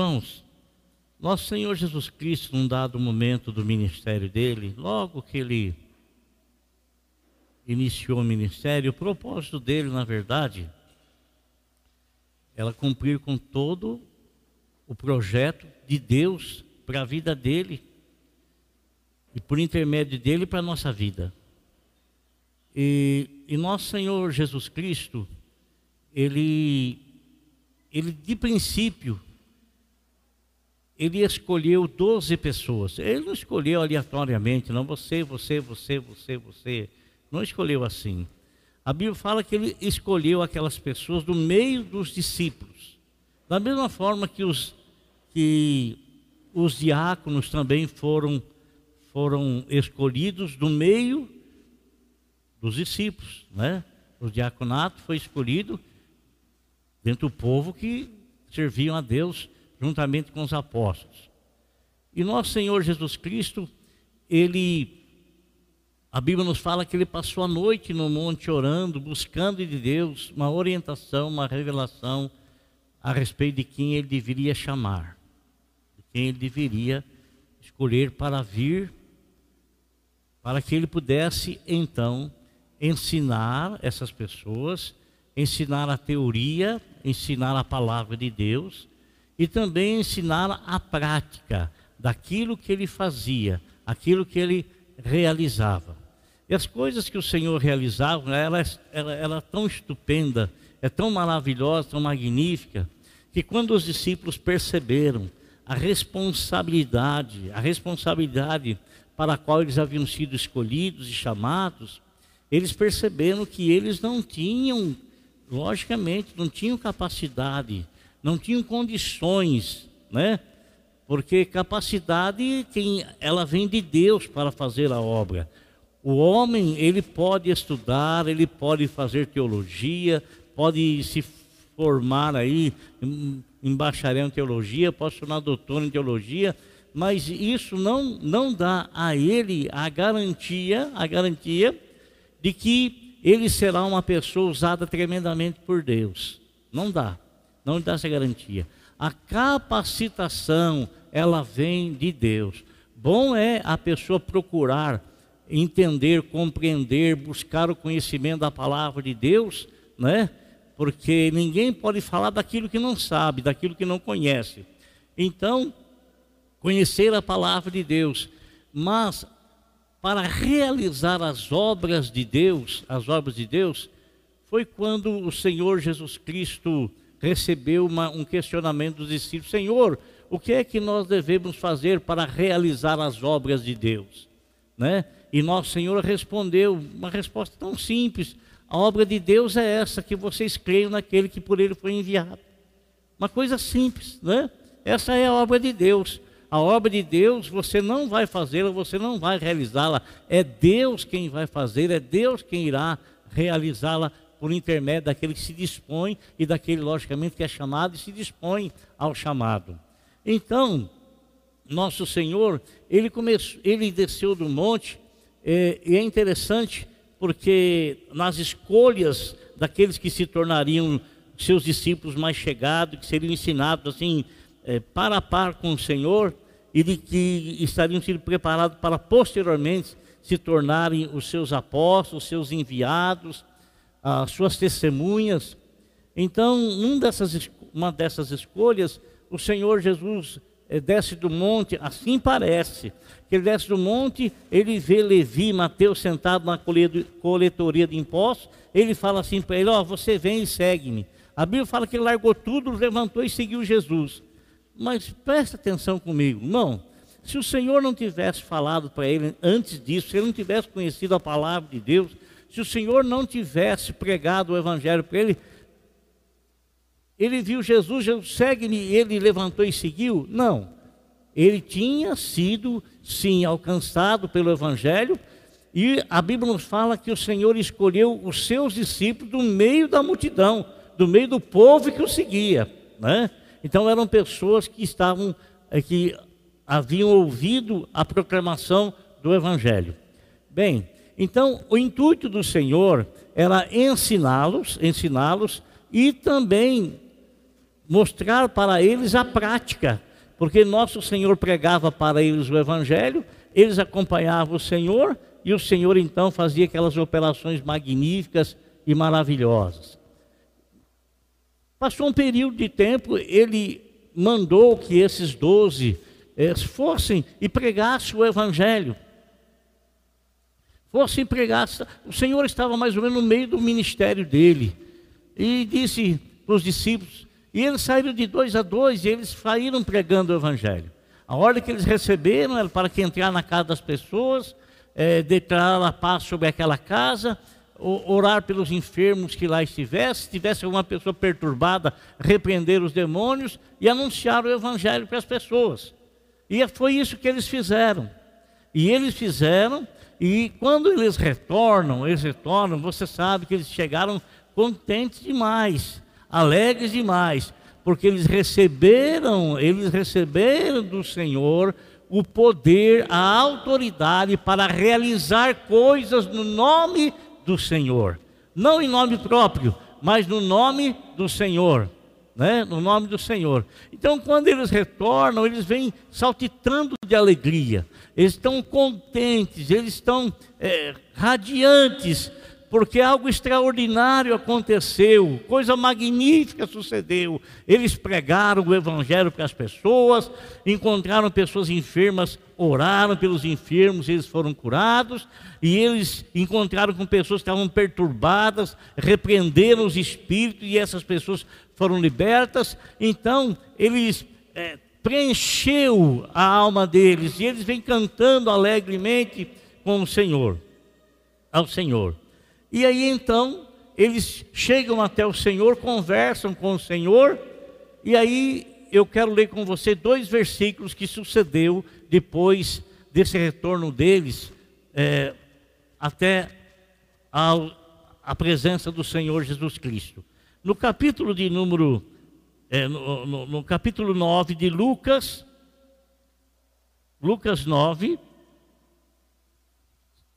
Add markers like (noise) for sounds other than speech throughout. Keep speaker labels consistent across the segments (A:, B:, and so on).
A: Irmãos, nosso Senhor Jesus Cristo, num dado momento do ministério dele, logo que ele iniciou o ministério, o propósito dele, na verdade, era cumprir com todo o projeto de Deus para a vida dele e por intermédio dele para a nossa vida. E, e nosso Senhor Jesus Cristo, ele, ele de princípio, ele escolheu 12 pessoas. Ele não escolheu aleatoriamente, não, você, você, você, você, você. Não escolheu assim. A Bíblia fala que ele escolheu aquelas pessoas do meio dos discípulos. Da mesma forma que os, que os diáconos também foram, foram escolhidos do meio dos discípulos. Né? O diaconato foi escolhido dentro do povo que serviam a Deus juntamente com os apóstolos. E nosso Senhor Jesus Cristo, ele a Bíblia nos fala que ele passou a noite no monte orando, buscando de Deus uma orientação, uma revelação a respeito de quem ele deveria chamar, de quem ele deveria escolher para vir, para que ele pudesse então ensinar essas pessoas, ensinar a teoria, ensinar a palavra de Deus e também ensinar a prática daquilo que ele fazia, aquilo que ele realizava. E as coisas que o Senhor realizava, ela, ela, ela é tão estupenda, é tão maravilhosa, tão magnífica, que quando os discípulos perceberam a responsabilidade, a responsabilidade para a qual eles haviam sido escolhidos e chamados, eles perceberam que eles não tinham, logicamente, não tinham capacidade não tinham condições, né? Porque capacidade, quem, ela vem de Deus para fazer a obra. O homem, ele pode estudar, ele pode fazer teologia, pode se formar aí em, bacharel em teologia, pode se tornar doutor em teologia, mas isso não, não dá a ele a garantia, a garantia de que ele será uma pessoa usada tremendamente por Deus. Não dá não lhe dá essa garantia. A capacitação, ela vem de Deus. Bom é a pessoa procurar entender, compreender, buscar o conhecimento da palavra de Deus, né? Porque ninguém pode falar daquilo que não sabe, daquilo que não conhece. Então, conhecer a palavra de Deus, mas para realizar as obras de Deus, as obras de Deus, foi quando o Senhor Jesus Cristo recebeu uma, um questionamento dos discípulos: Senhor, o que é que nós devemos fazer para realizar as obras de Deus? Né? E nosso Senhor respondeu uma resposta tão simples: a obra de Deus é essa, que vocês creiam naquele que por ele foi enviado. Uma coisa simples, né? Essa é a obra de Deus. A obra de Deus você não vai fazê-la, você não vai realizá-la. É Deus quem vai fazer, é Deus quem irá realizá-la por intermédio daquele que se dispõe e daquele, logicamente, que é chamado e se dispõe ao chamado. Então, nosso Senhor, ele, começou, ele desceu do monte, é, e é interessante porque nas escolhas daqueles que se tornariam seus discípulos mais chegados, que seriam ensinados assim, é, para a par com o Senhor, e de que estariam sendo preparados para posteriormente se tornarem os seus apóstolos, seus enviados, as suas testemunhas. Então, dessas, uma dessas escolhas, o Senhor Jesus eh, desce do monte, assim parece, que ele desce do monte, ele vê Levi, Mateus sentado na coletoria de impostos, ele fala assim para ele, ó, oh, você vem e segue-me. A Bíblia fala que ele largou tudo, levantou e seguiu Jesus. Mas presta atenção comigo, não. Se o Senhor não tivesse falado para ele antes disso, se ele não tivesse conhecido a palavra de Deus, se o Senhor não tivesse pregado o Evangelho para ele, ele viu Jesus, Jesus segue-me, ele levantou e seguiu? Não. Ele tinha sido, sim, alcançado pelo Evangelho, e a Bíblia nos fala que o Senhor escolheu os seus discípulos do meio da multidão, do meio do povo que o seguia. Né? Então eram pessoas que estavam, eh, que haviam ouvido a proclamação do Evangelho. Bem, então, o intuito do Senhor era ensiná-los, ensiná-los e também mostrar para eles a prática, porque nosso Senhor pregava para eles o Evangelho, eles acompanhavam o Senhor e o Senhor então fazia aquelas operações magníficas e maravilhosas. Passou um período de tempo, ele mandou que esses doze eh, fossem e pregassem o Evangelho. Fossem pregar. O Senhor estava mais ou menos no meio do ministério dele. E disse para os discípulos, e eles saíram de dois a dois, e eles saíram pregando o Evangelho. A ordem que eles receberam era para que entrar na casa das pessoas, é, declarar a paz sobre aquela casa, orar pelos enfermos que lá estivessem, se tivesse alguma pessoa perturbada, repreender os demônios e anunciar o Evangelho para as pessoas. E foi isso que eles fizeram. E eles fizeram, e quando eles retornam, eles retornam, você sabe que eles chegaram contentes demais, alegres demais, porque eles receberam, eles receberam do Senhor o poder, a autoridade para realizar coisas no nome do Senhor. Não em nome próprio, mas no nome do Senhor. Né? No nome do Senhor. Então, quando eles retornam, eles vêm saltitando de alegria, eles estão contentes, eles estão é, radiantes, porque algo extraordinário aconteceu, coisa magnífica sucedeu. Eles pregaram o Evangelho para as pessoas, encontraram pessoas enfermas, oraram pelos enfermos, eles foram curados, e eles encontraram com pessoas que estavam perturbadas, repreenderam os espíritos, e essas pessoas foram libertas. Então, eles. É, preencheu a alma deles e eles vêm cantando alegremente com o Senhor, ao Senhor. E aí então eles chegam até o Senhor, conversam com o Senhor, e aí eu quero ler com você dois versículos que sucedeu depois desse retorno deles é, até ao, a presença do Senhor Jesus Cristo. No capítulo de número, é, no, no, no capítulo 9 de Lucas, Lucas 9,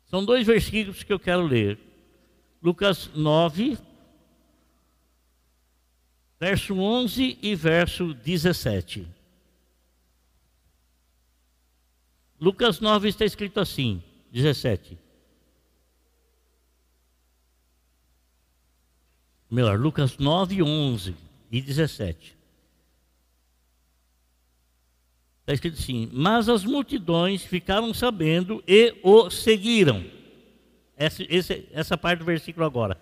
A: são dois versículos que eu quero ler. Lucas 9, verso 11 e verso 17. Lucas 9 está escrito assim, 17. Melhor, Lucas 9, 11 e 17. Está escrito assim: Mas as multidões ficaram sabendo e o seguiram. Essa, essa parte do versículo agora.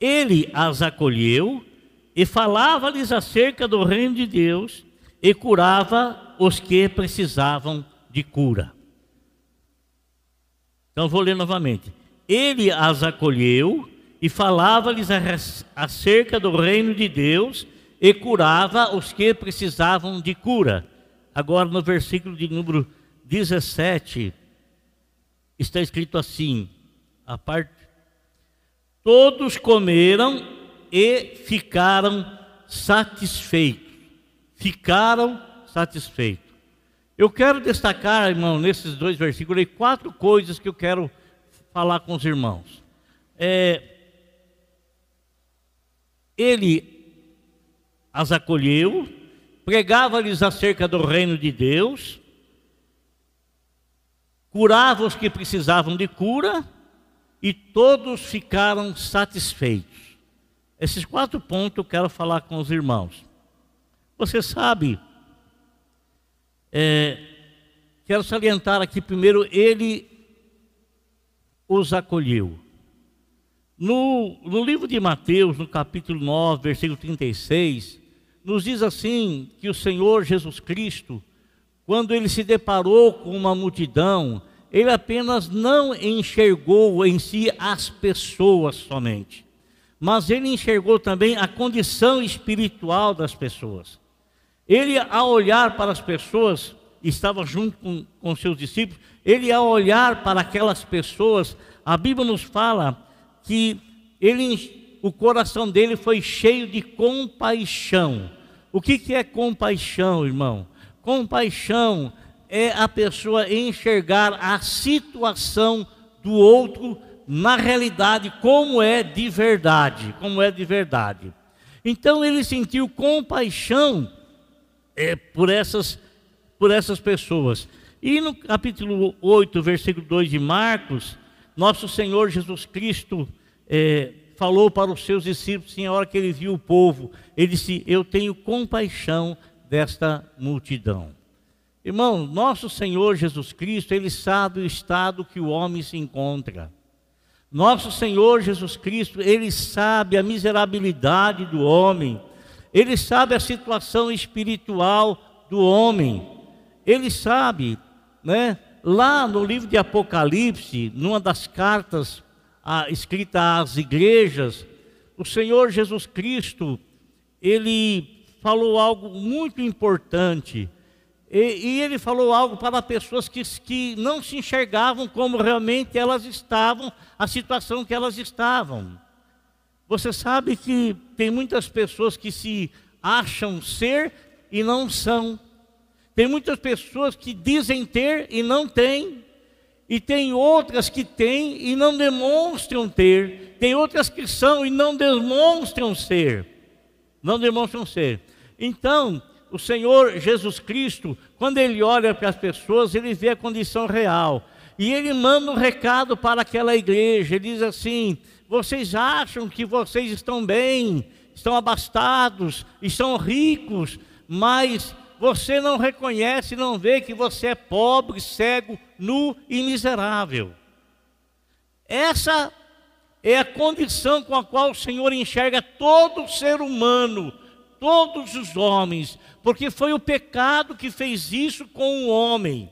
A: Ele as acolheu e falava-lhes acerca do reino de Deus e curava os que precisavam de cura. Então vou ler novamente. Ele as acolheu e falava-lhes acerca do reino de Deus e curava os que precisavam de cura. Agora no versículo de número 17 está escrito assim: a parte. Todos comeram e ficaram satisfeitos. Ficaram satisfeitos. Eu quero destacar, irmão, nesses dois versículos, quatro coisas que eu quero falar com os irmãos. É, ele as acolheu, pregava-lhes acerca do reino de Deus, curava os que precisavam de cura e todos ficaram satisfeitos. Esses quatro pontos eu quero falar com os irmãos. Você sabe, é, quero salientar aqui primeiro, ele os acolheu. No, no livro de Mateus, no capítulo 9, versículo 36, nos diz assim que o Senhor Jesus Cristo, quando ele se deparou com uma multidão, ele apenas não enxergou em si as pessoas somente, mas ele enxergou também a condição espiritual das pessoas. Ele, ao olhar para as pessoas, estava junto com, com seus discípulos, ele, ao olhar para aquelas pessoas, a Bíblia nos fala que ele, o coração dele foi cheio de compaixão. O que, que é compaixão, irmão? Compaixão é a pessoa enxergar a situação do outro na realidade como é de verdade, como é de verdade. Então ele sentiu compaixão é, por, essas, por essas pessoas. E no capítulo 8, versículo 2 de Marcos, nosso Senhor Jesus Cristo é, falou para os seus discípulos, a hora que ele viu o povo, ele disse: Eu tenho compaixão desta multidão. Irmão, nosso Senhor Jesus Cristo, ele sabe o estado que o homem se encontra. Nosso Senhor Jesus Cristo, ele sabe a miserabilidade do homem, ele sabe a situação espiritual do homem, ele sabe, né? Lá no livro de Apocalipse, numa das cartas a, escrita às igrejas, o Senhor Jesus Cristo, ele falou algo muito importante. E, e, ele falou algo para pessoas que, que não se enxergavam como realmente elas estavam, a situação que elas estavam. Você sabe que tem muitas pessoas que se acham ser e não são. Tem muitas pessoas que dizem ter e não têm. E tem outras que têm e não demonstram ter. Tem outras que são e não demonstram ser. Não demonstram ser. Então, o Senhor Jesus Cristo, quando ele olha para as pessoas, ele vê a condição real. E ele manda um recado para aquela igreja. Ele diz assim: Vocês acham que vocês estão bem, estão abastados, estão ricos, mas você não reconhece, não vê que você é pobre, cego, nu e miserável. Essa é a condição com a qual o Senhor enxerga todo ser humano, todos os homens, porque foi o pecado que fez isso com o homem.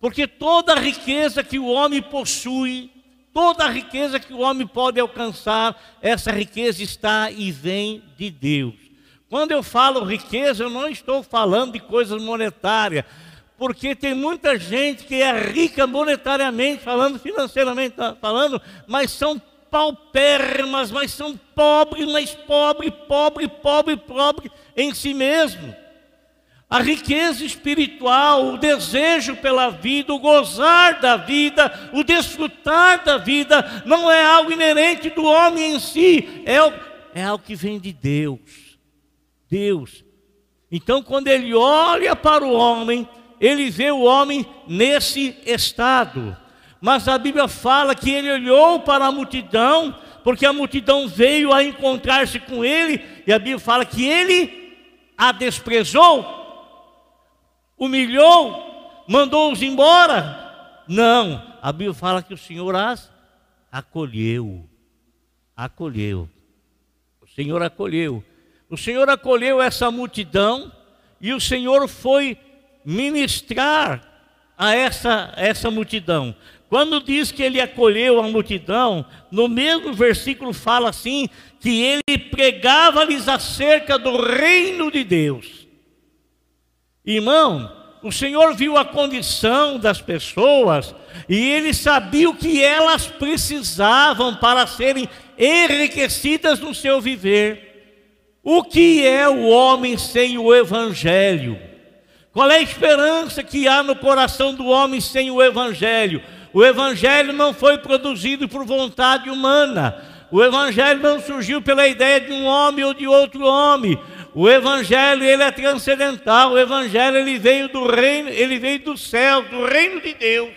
A: Porque toda a riqueza que o homem possui, toda a riqueza que o homem pode alcançar, essa riqueza está e vem de Deus. Quando eu falo riqueza, eu não estou falando de coisas monetárias, porque tem muita gente que é rica monetariamente, falando financeiramente falando, mas são paupérrimas, mas são pobres, mas pobre, pobre, pobre, pobre em si mesmo. A riqueza espiritual, o desejo pela vida, o gozar da vida, o desfrutar da vida, não é algo inerente do homem em si, é, é algo que vem de Deus. Deus. Então, quando ele olha para o homem, ele vê o homem nesse estado. Mas a Bíblia fala que ele olhou para a multidão, porque a multidão veio a encontrar-se com ele, e a Bíblia fala que ele a desprezou, humilhou, mandou-os embora. Não, a Bíblia fala que o Senhor as acolheu. Acolheu. O Senhor acolheu. O Senhor acolheu essa multidão e o Senhor foi ministrar a essa, essa multidão. Quando diz que ele acolheu a multidão, no mesmo versículo fala assim: que ele pregava-lhes acerca do reino de Deus. Irmão, o Senhor viu a condição das pessoas e ele sabia o que elas precisavam para serem enriquecidas no seu viver. O que é o homem sem o Evangelho? Qual é a esperança que há no coração do homem sem o Evangelho? O Evangelho não foi produzido por vontade humana. O Evangelho não surgiu pela ideia de um homem ou de outro homem. O Evangelho ele é transcendental. O Evangelho ele veio do reino, ele veio do céu, do reino de Deus.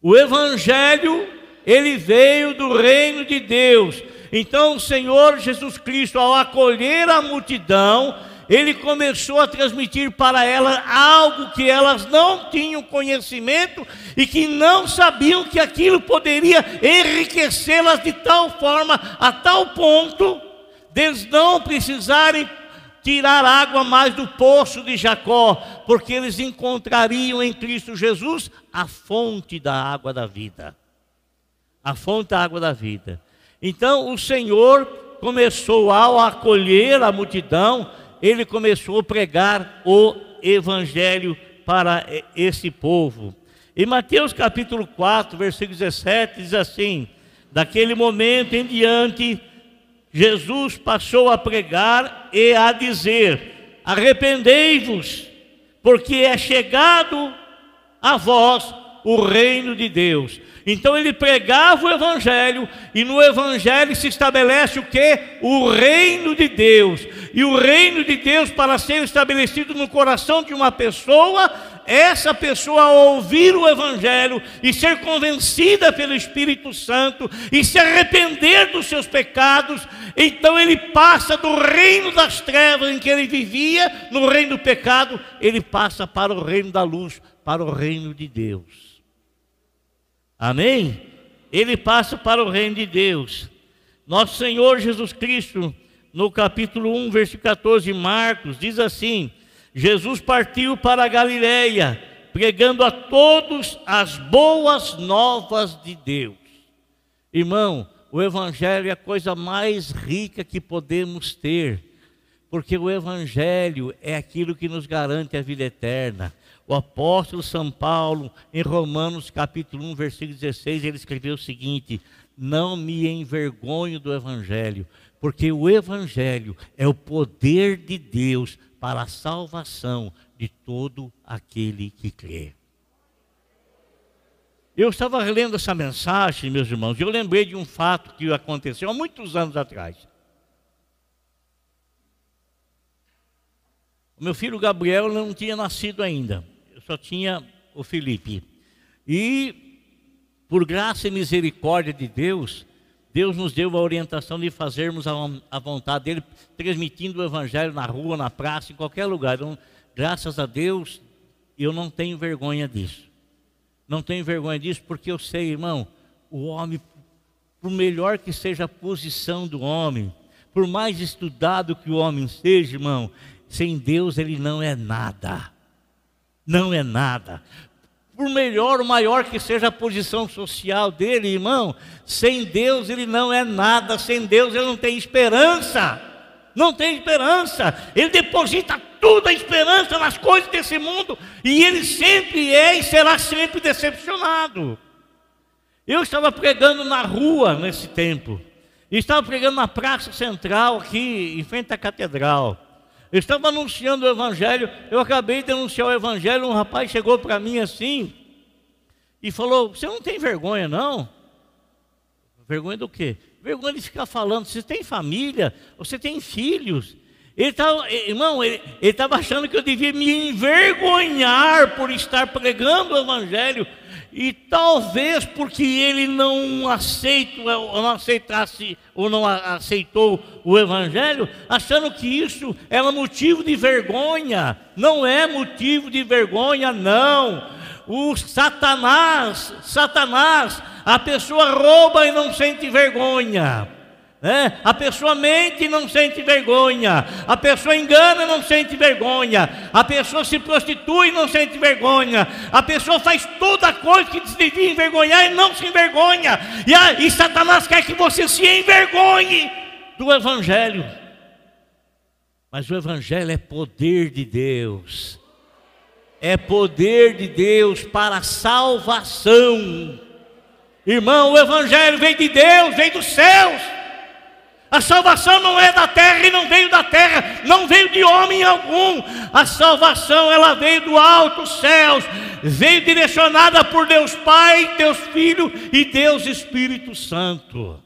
A: O Evangelho ele veio do reino de Deus. Então o Senhor Jesus Cristo, ao acolher a multidão, ele começou a transmitir para elas algo que elas não tinham conhecimento e que não sabiam que aquilo poderia enriquecê-las de tal forma, a tal ponto, deles não precisarem tirar água mais do poço de Jacó, porque eles encontrariam em Cristo Jesus a fonte da água da vida. A fonte da água da vida. Então o Senhor começou ao acolher a multidão, ele começou a pregar o evangelho para esse povo. Em Mateus capítulo 4, versículo 17, diz assim: Daquele momento em diante, Jesus passou a pregar e a dizer: Arrependei-vos, porque é chegado a vós o reino de Deus. Então ele pregava o evangelho e no evangelho se estabelece o que? O reino de Deus. E o reino de Deus para ser estabelecido no coração de uma pessoa, essa pessoa ao ouvir o evangelho e ser convencida pelo Espírito Santo e se arrepender dos seus pecados, então ele passa do reino das trevas em que ele vivia, no reino do pecado, ele passa para o reino da luz, para o reino de Deus. Amém? Ele passa para o reino de Deus. Nosso Senhor Jesus Cristo, no capítulo 1, versículo 14 de Marcos, diz assim: Jesus partiu para a Galiléia, pregando a todos as boas novas de Deus. Irmão, o Evangelho é a coisa mais rica que podemos ter, porque o Evangelho é aquilo que nos garante a vida eterna. O apóstolo São Paulo, em Romanos capítulo 1, versículo 16, ele escreveu o seguinte: Não me envergonho do Evangelho, porque o Evangelho é o poder de Deus para a salvação de todo aquele que crê. Eu estava relendo essa mensagem, meus irmãos, e eu lembrei de um fato que aconteceu há muitos anos atrás. O meu filho Gabriel não tinha nascido ainda só tinha o Felipe. E, por graça e misericórdia de Deus, Deus nos deu a orientação de fazermos a, vontade dele, transmitindo o Evangelho na rua, na praça, em qualquer lugar. Então, graças a Deus, eu não tenho vergonha disso. Não tenho vergonha disso porque eu sei, irmão, o homem, por melhor que seja a posição do homem, por mais estudado que o homem seja, irmão, sem Deus ele não é nada não é nada. Por melhor ou maior que seja a posição social dele, irmão, sem Deus ele não é nada, sem Deus ele não tem esperança. Não tem esperança. Ele deposita toda a esperança nas coisas desse mundo e ele sempre é e será sempre decepcionado. Eu estava pregando na rua nesse tempo. Estava pregando na praça central aqui em frente à catedral. Eu estava anunciando o Evangelho, eu acabei de anunciar o Evangelho, um rapaz chegou para mim assim e falou: Você não tem vergonha, não? Vergonha do quê? Vergonha de ficar falando. Você tem família, você tem filhos. Ele tava, irmão, ele estava achando que eu devia me envergonhar por estar pregando o Evangelho e talvez porque ele não aceita, ou não aceitasse ou não aceitou o evangelho, achando que isso era motivo de vergonha. Não é motivo de vergonha, não. O Satanás, Satanás, a pessoa rouba e não sente vergonha. É, a pessoa mente e não sente vergonha, a pessoa engana e não sente vergonha, a pessoa se prostitui e não sente vergonha, a pessoa faz toda coisa que devia envergonhar e não se envergonha, e, a, e Satanás quer que você se envergonhe do Evangelho, mas o Evangelho é poder de Deus, é poder de Deus para a salvação, irmão. O Evangelho vem de Deus, vem dos céus. A salvação não é da terra e não veio da terra, não veio de homem algum. A salvação ela veio do alto céus, veio direcionada por Deus Pai, Deus Filho e Deus Espírito Santo.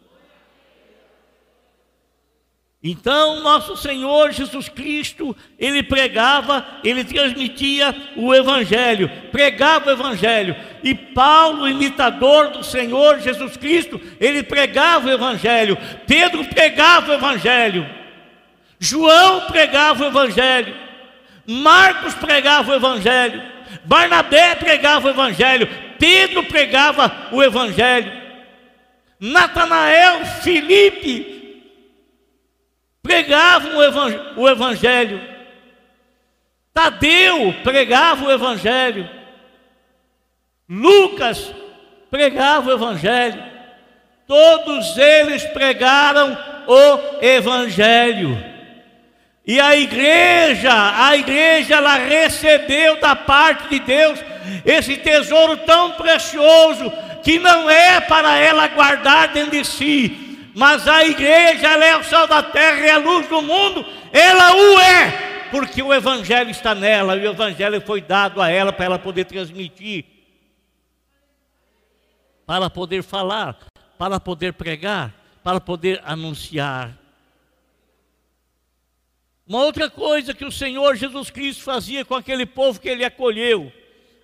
A: Então, nosso Senhor Jesus Cristo, ele pregava, ele transmitia o Evangelho, pregava o Evangelho. E Paulo, imitador do Senhor Jesus Cristo, ele pregava o Evangelho. Pedro pregava o Evangelho. João pregava o Evangelho. Marcos pregava o Evangelho. Barnabé pregava o Evangelho. Pedro pregava o Evangelho. Natanael, Filipe, pregavam o Evangelho. Tadeu pregava o Evangelho. Lucas pregava o Evangelho. Todos eles pregaram o Evangelho. E a igreja, a igreja, ela recebeu da parte de Deus esse tesouro tão precioso que não é para ela guardar dentro de si, mas a igreja ela é o sal da terra e a luz do mundo, ela o é, porque o evangelho está nela, e o evangelho foi dado a ela para ela poder transmitir. para poder falar, para poder pregar, para poder anunciar. Uma outra coisa que o Senhor Jesus Cristo fazia com aquele povo que ele acolheu,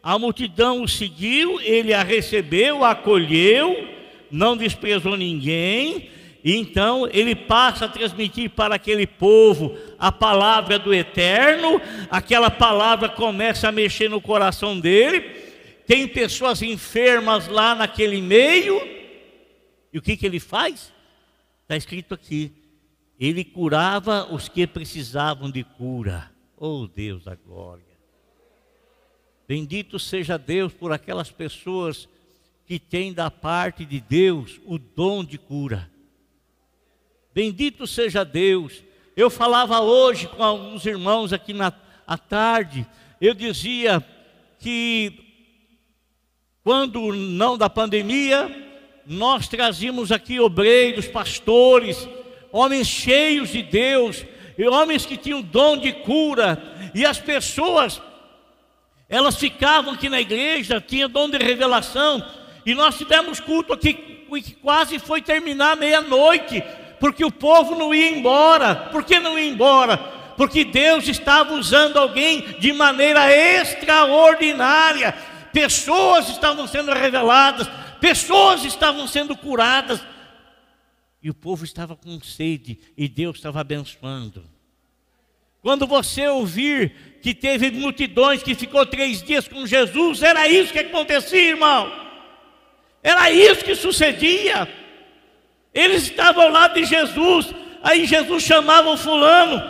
A: a multidão o seguiu, ele a recebeu, a acolheu, não desprezou ninguém, e então ele passa a transmitir para aquele povo a palavra do eterno, aquela palavra começa a mexer no coração dele. Tem pessoas enfermas lá naquele meio, e o que, que ele faz? Está escrito aqui: ele curava os que precisavam de cura. Oh Deus da glória! Bendito seja Deus por aquelas pessoas que têm da parte de Deus o dom de cura. Bendito seja Deus. Eu falava hoje com alguns irmãos aqui na à tarde, eu dizia que quando não da pandemia, nós trazíamos aqui obreiros, pastores, homens cheios de Deus, homens que tinham dom de cura, e as pessoas, elas ficavam aqui na igreja, tinham dom de revelação, e nós tivemos culto aqui, que quase foi terminar meia-noite, porque o povo não ia embora. Por que não ia embora? Porque Deus estava usando alguém de maneira extraordinária. Pessoas estavam sendo reveladas, pessoas estavam sendo curadas. E o povo estava com sede e Deus estava abençoando. Quando você ouvir que teve multidões que ficou três dias com Jesus, era isso que acontecia, irmão. Era isso que sucedia. Eles estavam ao lado de Jesus, aí Jesus chamava o fulano,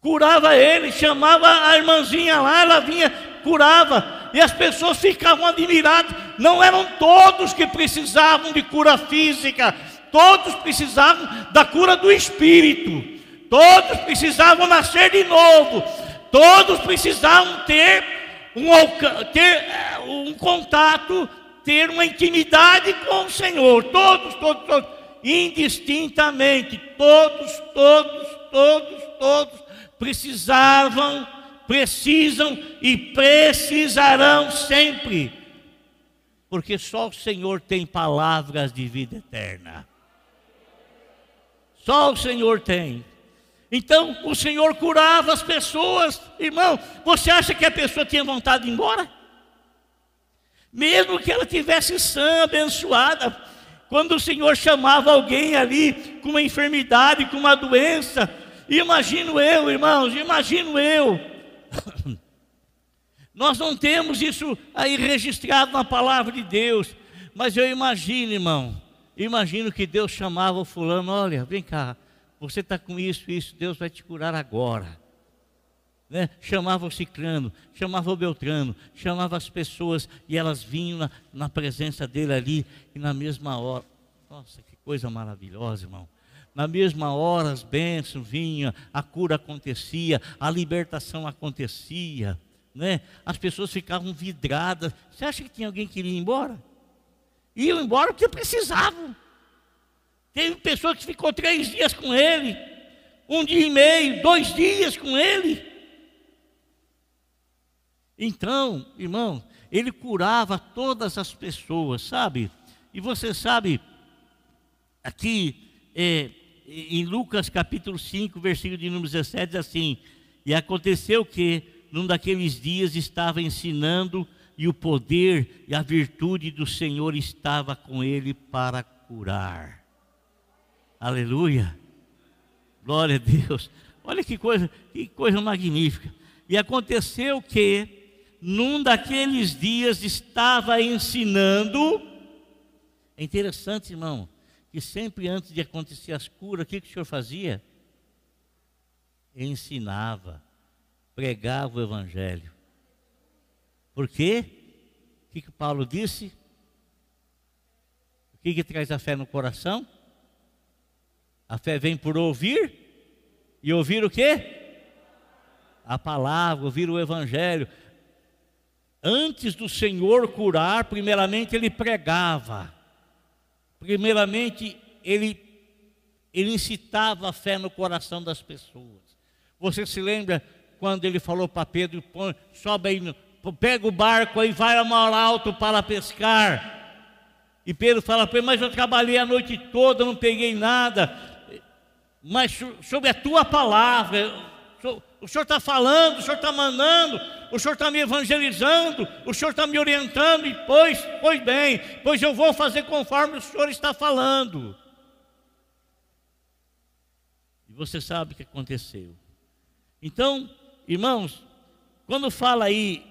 A: curava ele, chamava a irmãzinha lá, ela vinha, curava, e as pessoas ficavam admiradas. Não eram todos que precisavam de cura física, todos precisavam da cura do espírito, todos precisavam nascer de novo, todos precisavam ter um, ter eh, um contato ter uma intimidade com o Senhor. Todos, todos, todos, indistintamente, todos, todos, todos, todos precisavam, precisam e precisarão sempre. Porque só o Senhor tem palavras de vida eterna. Só o Senhor tem. Então o Senhor curava as pessoas, irmão. Você acha que a pessoa tinha vontade de ir embora? Mesmo que ela tivesse sã, abençoada, quando o Senhor chamava alguém ali com uma enfermidade, com uma doença, imagino eu, irmãos, imagino eu. (coughs) Nós não temos isso aí registrado na palavra de Deus, mas eu imagino, irmão, imagino que Deus chamava o fulano, olha, vem cá, você está com isso, isso, Deus vai te curar agora né? chamava o ciclano, chamava o beltrano, chamava as pessoas e elas vinham na, na presença dele ali e na mesma hora. Nossa, que coisa maravilhosa, irmão. Na mesma hora as bênçãos vinham, a cura acontecia, a libertação acontecia, né? As pessoas ficavam vidradas. Você acha que tinha alguém que iria embora? Iam embora porque precisavam. Teve pessoa que ficou três dias com ele, um dia e meio, dois dias com ele. Então, irmão, ele curava todas as pessoas, sabe? E você sabe, aqui é, em Lucas capítulo 5, versículo de número 17, diz assim: E aconteceu que, num daqueles dias, estava ensinando, e o poder e a virtude do Senhor estava com ele para curar. Aleluia! Glória a Deus! Olha que coisa, que coisa magnífica. E aconteceu que num daqueles dias estava ensinando. É interessante, irmão, que sempre antes de acontecer as curas, o que, que o senhor fazia? Ensinava, pregava o evangelho. Por quê? O que, que Paulo disse? O que, que traz a fé no coração? A fé vem por ouvir, e ouvir o quê? A palavra, ouvir o evangelho antes do Senhor curar, primeiramente ele pregava, primeiramente ele, ele incitava a fé no coração das pessoas. Você se lembra quando ele falou para Pedro: sobe aí, pega o barco e vai a mar alto para pescar. E Pedro fala para ele, mas eu trabalhei a noite toda, não peguei nada. Mas sobre a tua palavra, o Senhor está falando, o Senhor está mandando, o Senhor está me evangelizando, o Senhor está me orientando, e pois, pois bem, pois eu vou fazer conforme o Senhor está falando. E você sabe o que aconteceu. Então, irmãos, quando fala aí,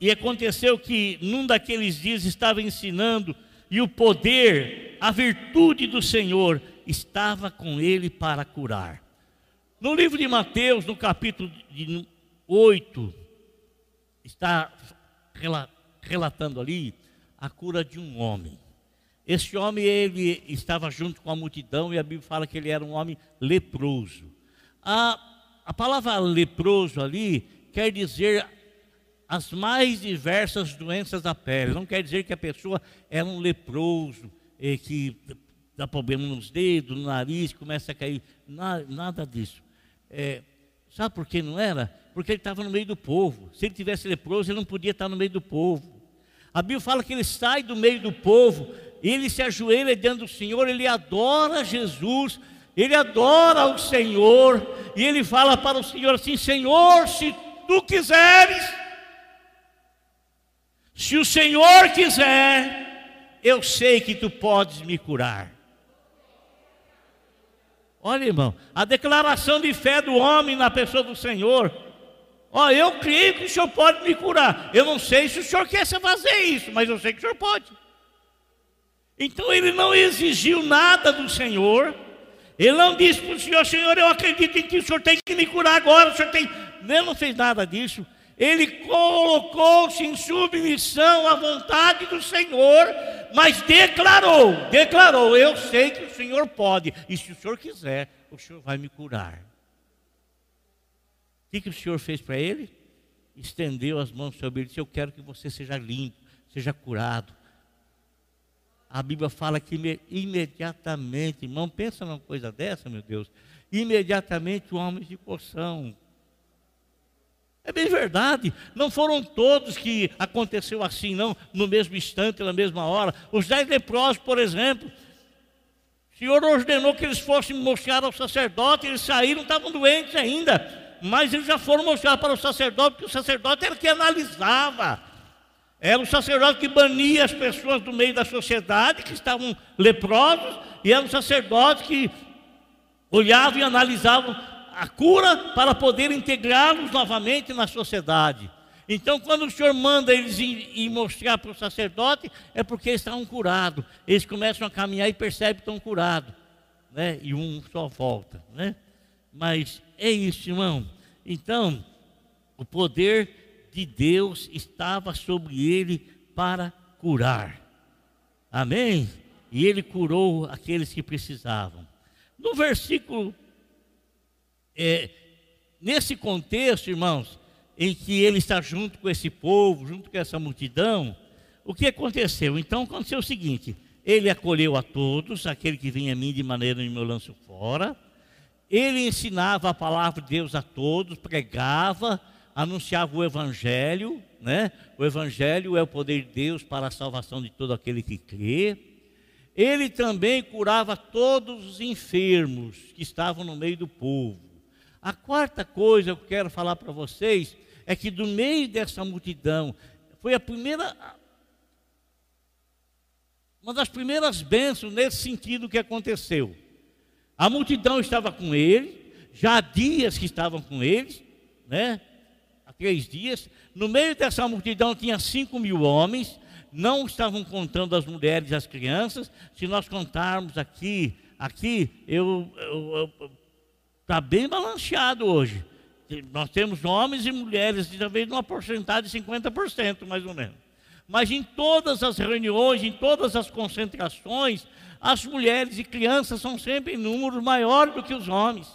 A: e aconteceu que num daqueles dias estava ensinando, e o poder, a virtude do Senhor estava com ele para curar. No livro de Mateus, no capítulo 8, está relatando ali a cura de um homem. Esse homem, ele estava junto com a multidão e a Bíblia fala que ele era um homem leproso. A, a palavra leproso ali quer dizer as mais diversas doenças da pele. Não quer dizer que a pessoa é um leproso, e que dá problema nos dedos, no nariz, começa a cair. Nada, nada disso. É, sabe por que não era? Porque ele estava no meio do povo. Se ele tivesse leproso, ele não podia estar no meio do povo. A Bíblia fala que ele sai do meio do povo, ele se ajoelha diante do Senhor, ele adora Jesus, ele adora o Senhor, e ele fala para o Senhor assim: Senhor, se tu quiseres, se o Senhor quiser, eu sei que tu podes me curar. Olha, irmão, a declaração de fé do homem na pessoa do Senhor. Ó, eu creio que o Senhor pode me curar. Eu não sei se o Senhor quer fazer isso, mas eu sei que o Senhor pode. Então ele não exigiu nada do Senhor. Ele não disse para o Senhor, Senhor, eu acredito em que o Senhor tem que me curar agora. O Senhor tem. Ele não fez nada disso ele colocou-se em submissão à vontade do Senhor, mas declarou, declarou, eu sei que o Senhor pode, e se o Senhor quiser, o Senhor vai me curar. O que, que o Senhor fez para ele? Estendeu as mãos sobre ele e disse, eu quero que você seja limpo, seja curado. A Bíblia fala que imediatamente, irmão, pensa numa coisa dessa, meu Deus. Imediatamente o homem de poção é bem verdade, não foram todos que aconteceu assim, não, no mesmo instante, na mesma hora. Os dez leprosos, por exemplo, o Senhor ordenou que eles fossem mostrar ao sacerdote, eles saíram, estavam doentes ainda, mas eles já foram mostrar para o sacerdote, porque o sacerdote era que analisava, era o sacerdote que bania as pessoas do meio da sociedade que estavam leprosos, e era o sacerdote que olhava e analisava a cura para poder integrá-los novamente na sociedade. Então, quando o Senhor manda eles ir mostrar para o sacerdote, é porque eles estavam curados. Eles começam a caminhar e percebem que estão curados. Né? E um só volta. Né? Mas é isso, irmão. Então, o poder de Deus estava sobre ele para curar. Amém? E ele curou aqueles que precisavam. No versículo é, nesse contexto, irmãos, em que ele está junto com esse povo, junto com essa multidão, o que aconteceu? Então aconteceu o seguinte: ele acolheu a todos, aquele que vinha a mim de maneira nenhuma eu lanço fora. Ele ensinava a palavra de Deus a todos, pregava, anunciava o evangelho, né? O evangelho é o poder de Deus para a salvação de todo aquele que crê. Ele também curava todos os enfermos que estavam no meio do povo. A quarta coisa que eu quero falar para vocês é que do meio dessa multidão, foi a primeira, uma das primeiras bênçãos nesse sentido que aconteceu. A multidão estava com ele, já há dias que estavam com eles, né? Há três dias. No meio dessa multidão tinha cinco mil homens, não estavam contando as mulheres e as crianças. Se nós contarmos aqui, aqui eu, Está bem balanceado hoje. Nós temos homens e mulheres, talvez numa porcentagem de 50%, mais ou menos. Mas em todas as reuniões, em todas as concentrações, as mulheres e crianças são sempre em número maior do que os homens.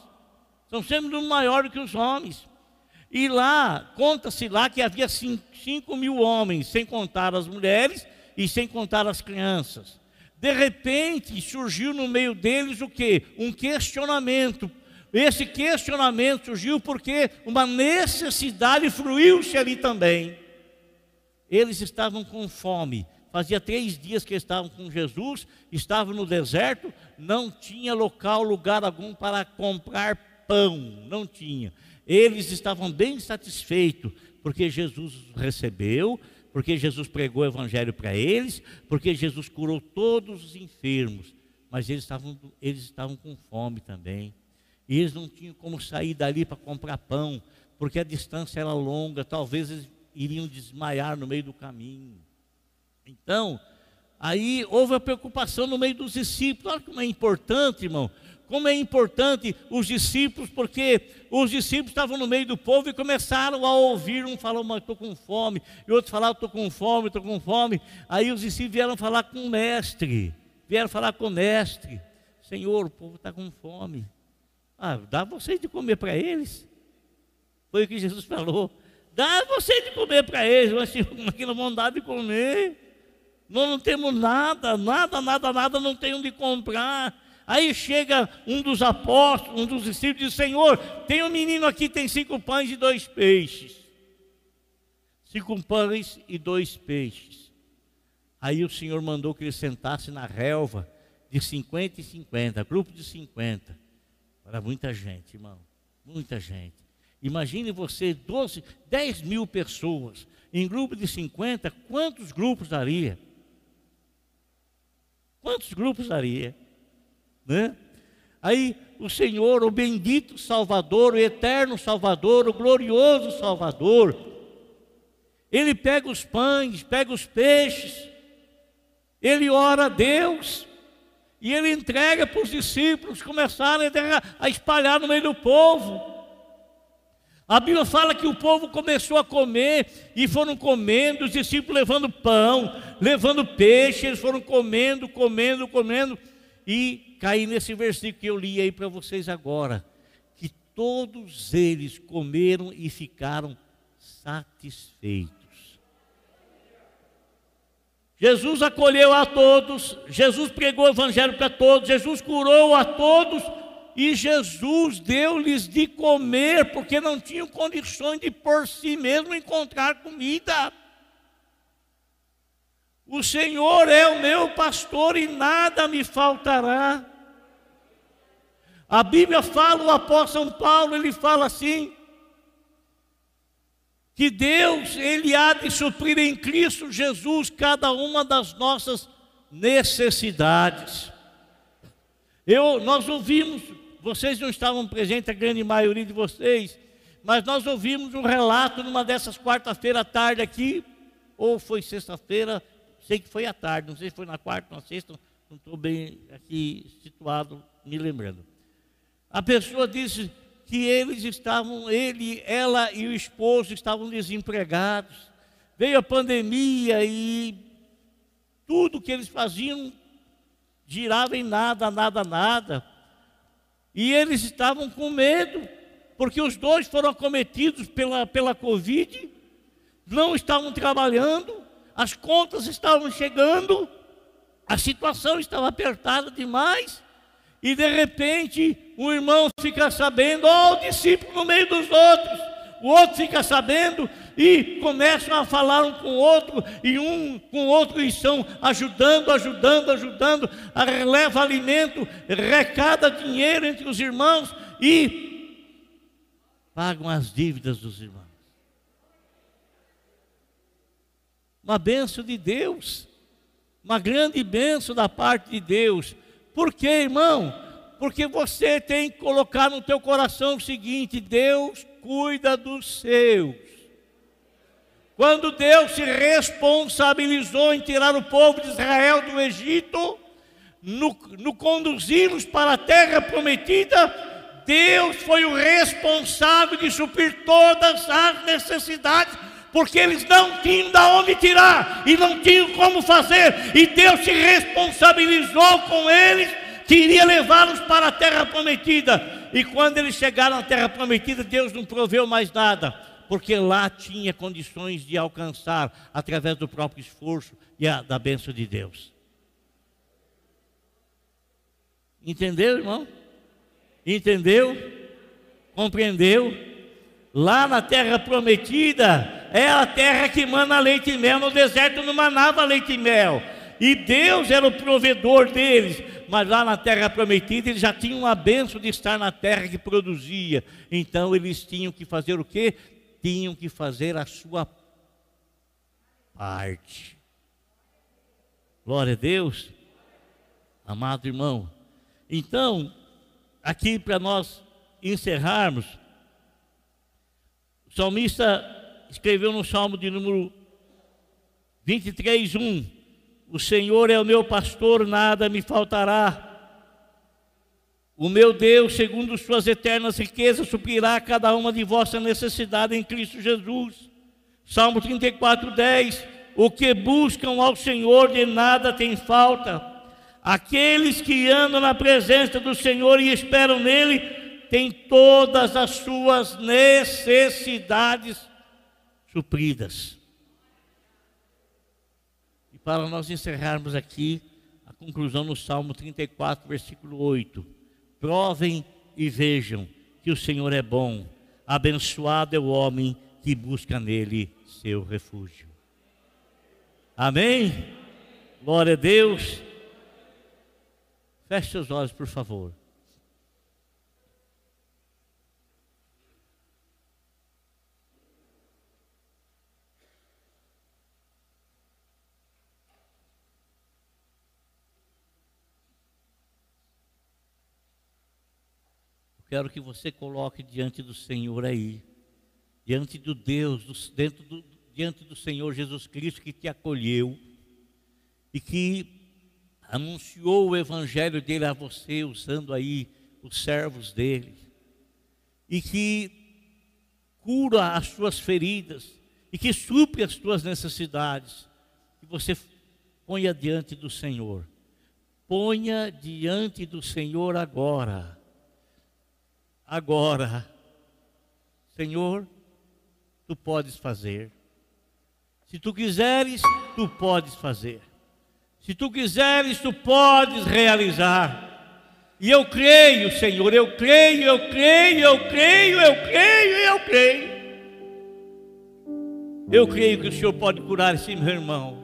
A: São sempre em número maior do que os homens. E lá, conta-se lá que havia 5 mil homens, sem contar as mulheres e sem contar as crianças. De repente surgiu no meio deles o que? Um questionamento esse questionamento surgiu porque uma necessidade fruiu-se ali também. eles estavam com fome. Fazia três dias que estavam com Jesus, estavam no deserto, não tinha local, lugar algum para comprar pão, não tinha. Eles estavam bem satisfeitos, porque Jesus recebeu, porque Jesus pregou o evangelho para eles, porque Jesus curou todos os enfermos, mas eles estavam, eles estavam com fome também. E eles não tinham como sair dali para comprar pão, porque a distância era longa, talvez eles iriam desmaiar no meio do caminho. Então, aí houve a preocupação no meio dos discípulos. Olha como é importante, irmão. Como é importante os discípulos, porque os discípulos estavam no meio do povo e começaram a ouvir. Um falou, mas estou com fome. E outro falava, estou com fome, estou com fome. Aí os discípulos vieram falar com o mestre. Vieram falar com o mestre. Senhor, o povo está com fome. Ah, dá vocês de comer para eles. Foi o que Jesus falou. Dá vocês de comer para eles. Mas aqui não vão dar de comer. Nós não temos nada, nada, nada, nada, não tem onde comprar. Aí chega um dos apóstolos, um dos discípulos, e diz: Senhor, tem um menino aqui, tem cinco pães e dois peixes. Cinco pães e dois peixes. Aí o Senhor mandou que ele sentasse na relva de 50 e 50, grupo de 50. Para muita gente, irmão, muita gente. Imagine você, 12, 10 mil pessoas, em grupo de 50, quantos grupos daria? Quantos grupos daria? Né? Aí o Senhor, o bendito Salvador, o eterno Salvador, o glorioso Salvador, ele pega os pães, pega os peixes, ele ora a Deus e ele entrega para os discípulos começarem a espalhar no meio do povo. A Bíblia fala que o povo começou a comer e foram comendo, os discípulos levando pão, levando peixe, eles foram comendo, comendo, comendo. E caí nesse versículo que eu li aí para vocês agora: que todos eles comeram e ficaram satisfeitos. Jesus acolheu a todos, Jesus pregou o evangelho para todos, Jesus curou a todos e Jesus deu-lhes de comer, porque não tinham condições de por si mesmo encontrar comida. O Senhor é o meu pastor e nada me faltará. A Bíblia fala, o apóstolo São Paulo, ele fala assim: que Deus, ele há de suprir em Cristo Jesus cada uma das nossas necessidades. Eu, nós ouvimos vocês não estavam presentes, a grande maioria de vocês, mas nós ouvimos um relato numa dessas quarta-feira à tarde aqui, ou foi sexta-feira, sei que foi à tarde, não sei se foi na quarta ou na sexta, não estou bem aqui situado, me lembrando. A pessoa disse que eles estavam, ele, ela e o esposo estavam desempregados. Veio a pandemia e tudo que eles faziam girava em nada, nada, nada. E eles estavam com medo, porque os dois foram acometidos pela, pela Covid, não estavam trabalhando, as contas estavam chegando, a situação estava apertada demais, e de repente o irmão fica sabendo, ó, oh, o discípulo no meio dos outros o outro fica sabendo e começam a falar um com o outro, e um com o outro estão ajudando, ajudando, ajudando, leva alimento, recada dinheiro entre os irmãos e pagam as dívidas dos irmãos. Uma benção de Deus, uma grande benção da parte de Deus. Por quê, irmão? Porque você tem que colocar no teu coração o seguinte: Deus cuida dos seus. Quando Deus se responsabilizou em tirar o povo de Israel do Egito, no, no conduzi-los para a terra prometida, Deus foi o responsável de suprir todas as necessidades, porque eles não tinham de onde tirar e não tinham como fazer, e Deus se responsabilizou com eles que iria levá-los para a terra prometida. E quando eles chegaram à terra prometida, Deus não proveu mais nada, porque lá tinha condições de alcançar através do próprio esforço e a, da bênção de Deus. Entendeu, irmão? Entendeu? Compreendeu? Lá na terra prometida, é a terra que manda leite e mel, no deserto não manava leite e mel. E Deus era o provedor deles, mas lá na terra prometida eles já tinham a benção de estar na terra que produzia. Então eles tinham que fazer o quê? Tinham que fazer a sua parte. Glória a Deus. Amado irmão. Então, aqui para nós encerrarmos, o salmista escreveu no Salmo de número 23, 1: O Senhor é o meu pastor, nada me faltará. O meu Deus, segundo suas eternas riquezas, suprirá cada uma de vossa necessidade em Cristo Jesus. Salmo 34, 10. O que buscam ao Senhor de nada tem falta. Aqueles que andam na presença do Senhor e esperam nele, tem todas as suas necessidades supridas. E para nós encerrarmos aqui, a conclusão no Salmo 34, versículo 8: Provem e vejam que o Senhor é bom, abençoado é o homem que busca nele seu refúgio. Amém? Glória a Deus. Feche seus olhos, por favor. Quero que você coloque diante do Senhor aí, diante do Deus, do, dentro do, diante do Senhor Jesus Cristo que te acolheu e que anunciou o evangelho dele a você, usando aí os servos dele, e que cura as suas feridas e que supre as tuas necessidades, que você ponha diante do Senhor. Ponha diante do Senhor agora agora. Senhor, tu podes fazer. Se tu quiseres, tu podes fazer. Se tu quiseres, tu podes realizar. E eu creio, Senhor, eu creio, eu creio, eu creio, eu creio, eu creio. Eu creio que o Senhor pode curar esse meu irmão.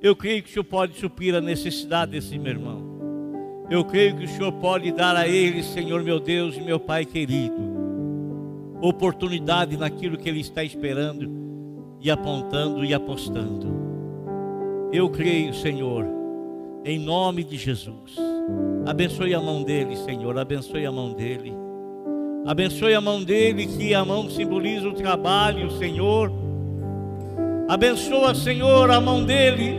A: Eu creio que o Senhor pode suprir a necessidade desse meu irmão. Eu creio que o Senhor pode dar a ele, Senhor meu Deus e meu Pai querido, oportunidade naquilo que ele está esperando e apontando e apostando. Eu creio, Senhor, em nome de Jesus. Abençoe a mão dele, Senhor, abençoe a mão dele. Abençoe a mão dele, que a mão simboliza o trabalho, Senhor. Abençoa, Senhor, a mão dele.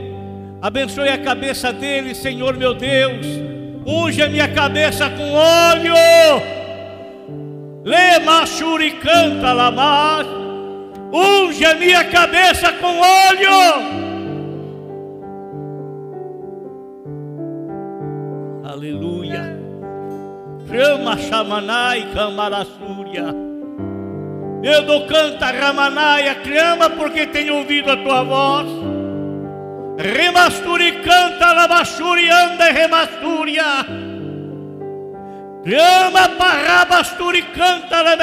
A: Abençoe a cabeça dele, Senhor meu Deus unge a minha cabeça com óleo. Lema canta lamar, unge a minha cabeça com óleo. Aleluia. Rama chamanai camarassúria. Eu dou canta ramanaia, clama porque tenho ouvido a tua voz. Remasturi canta labachuri anda remasturia. Clama parrabasturi canta la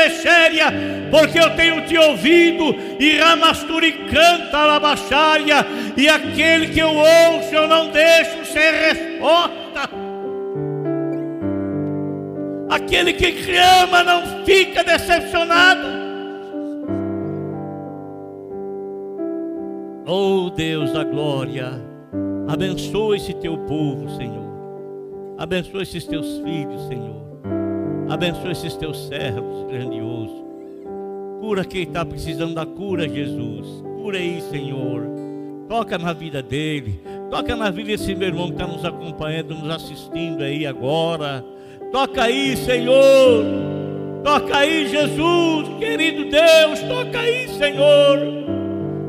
A: porque eu tenho te ouvido, e ramasturi canta la baixaria, e aquele que eu ouço eu não deixo sem resposta. Aquele que clama não fica decepcionado. Oh Deus da glória, abençoa esse teu povo, Senhor. Abençoa esses teus filhos, Senhor. Abençoa esses teus servos grandiosos. Cura quem está precisando da cura, Jesus. Cura aí, Senhor. Toca na vida dele. Toca na vida desse meu irmão que está nos acompanhando, nos assistindo aí agora. Toca aí, Senhor. Toca aí, Jesus, querido Deus. Toca aí, Senhor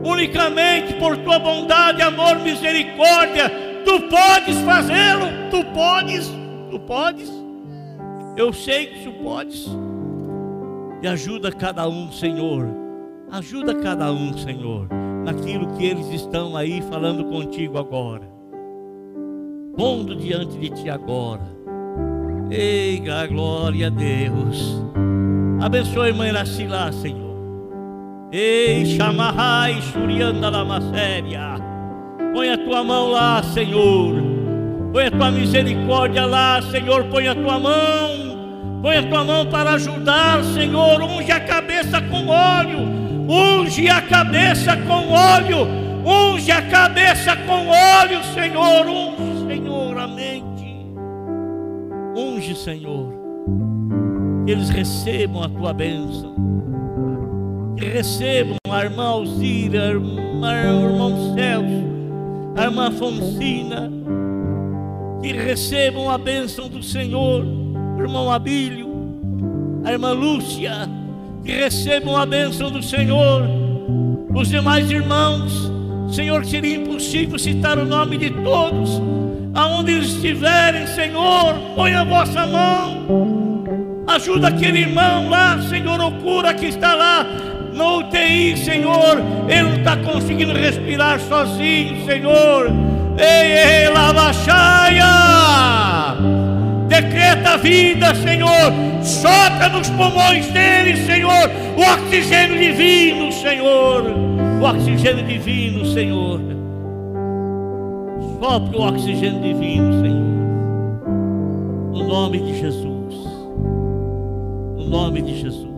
A: unicamente por tua bondade, amor, misericórdia. Tu podes fazê-lo, tu podes, tu podes. Eu sei que tu podes. E ajuda cada um, Senhor. Ajuda cada um, Senhor, naquilo que eles estão aí falando contigo agora. Pondo diante de ti agora. Ei, glória a Deus. Abençoe a irmã Iraci lá, Senhor. Ei, chamarrai, xurianda la séria. Põe a tua mão lá, Senhor. Põe a tua misericórdia lá, Senhor. Põe a tua mão. Põe a tua mão para ajudar, Senhor. Unge a cabeça com óleo. Unge a cabeça com óleo. Unge a cabeça com óleo, Senhor. Unge, Senhor, a mente. Unge, Senhor. Que eles recebam a tua bênção. Recebam a irmã Alzira, a o irmão Celso, a irmã Fonsina. Que recebam a bênção do Senhor, o irmão Abílio, a irmã Lúcia. Que recebam a bênção do Senhor, os demais irmãos. Senhor, seria impossível citar o nome de todos. Aonde eles estiverem, Senhor, põe a vossa mão Ajuda aquele irmão lá, Senhor, o cura que está lá no UTI, Senhor. Ele não está conseguindo respirar sozinho, Senhor. Ei, ei, lavachaia. Decreta a vida, Senhor. Sopra nos pulmões dele, Senhor. O oxigênio divino, Senhor. O oxigênio divino, Senhor. Sopra o oxigênio divino, Senhor. No nome de Jesus nome de Jesus.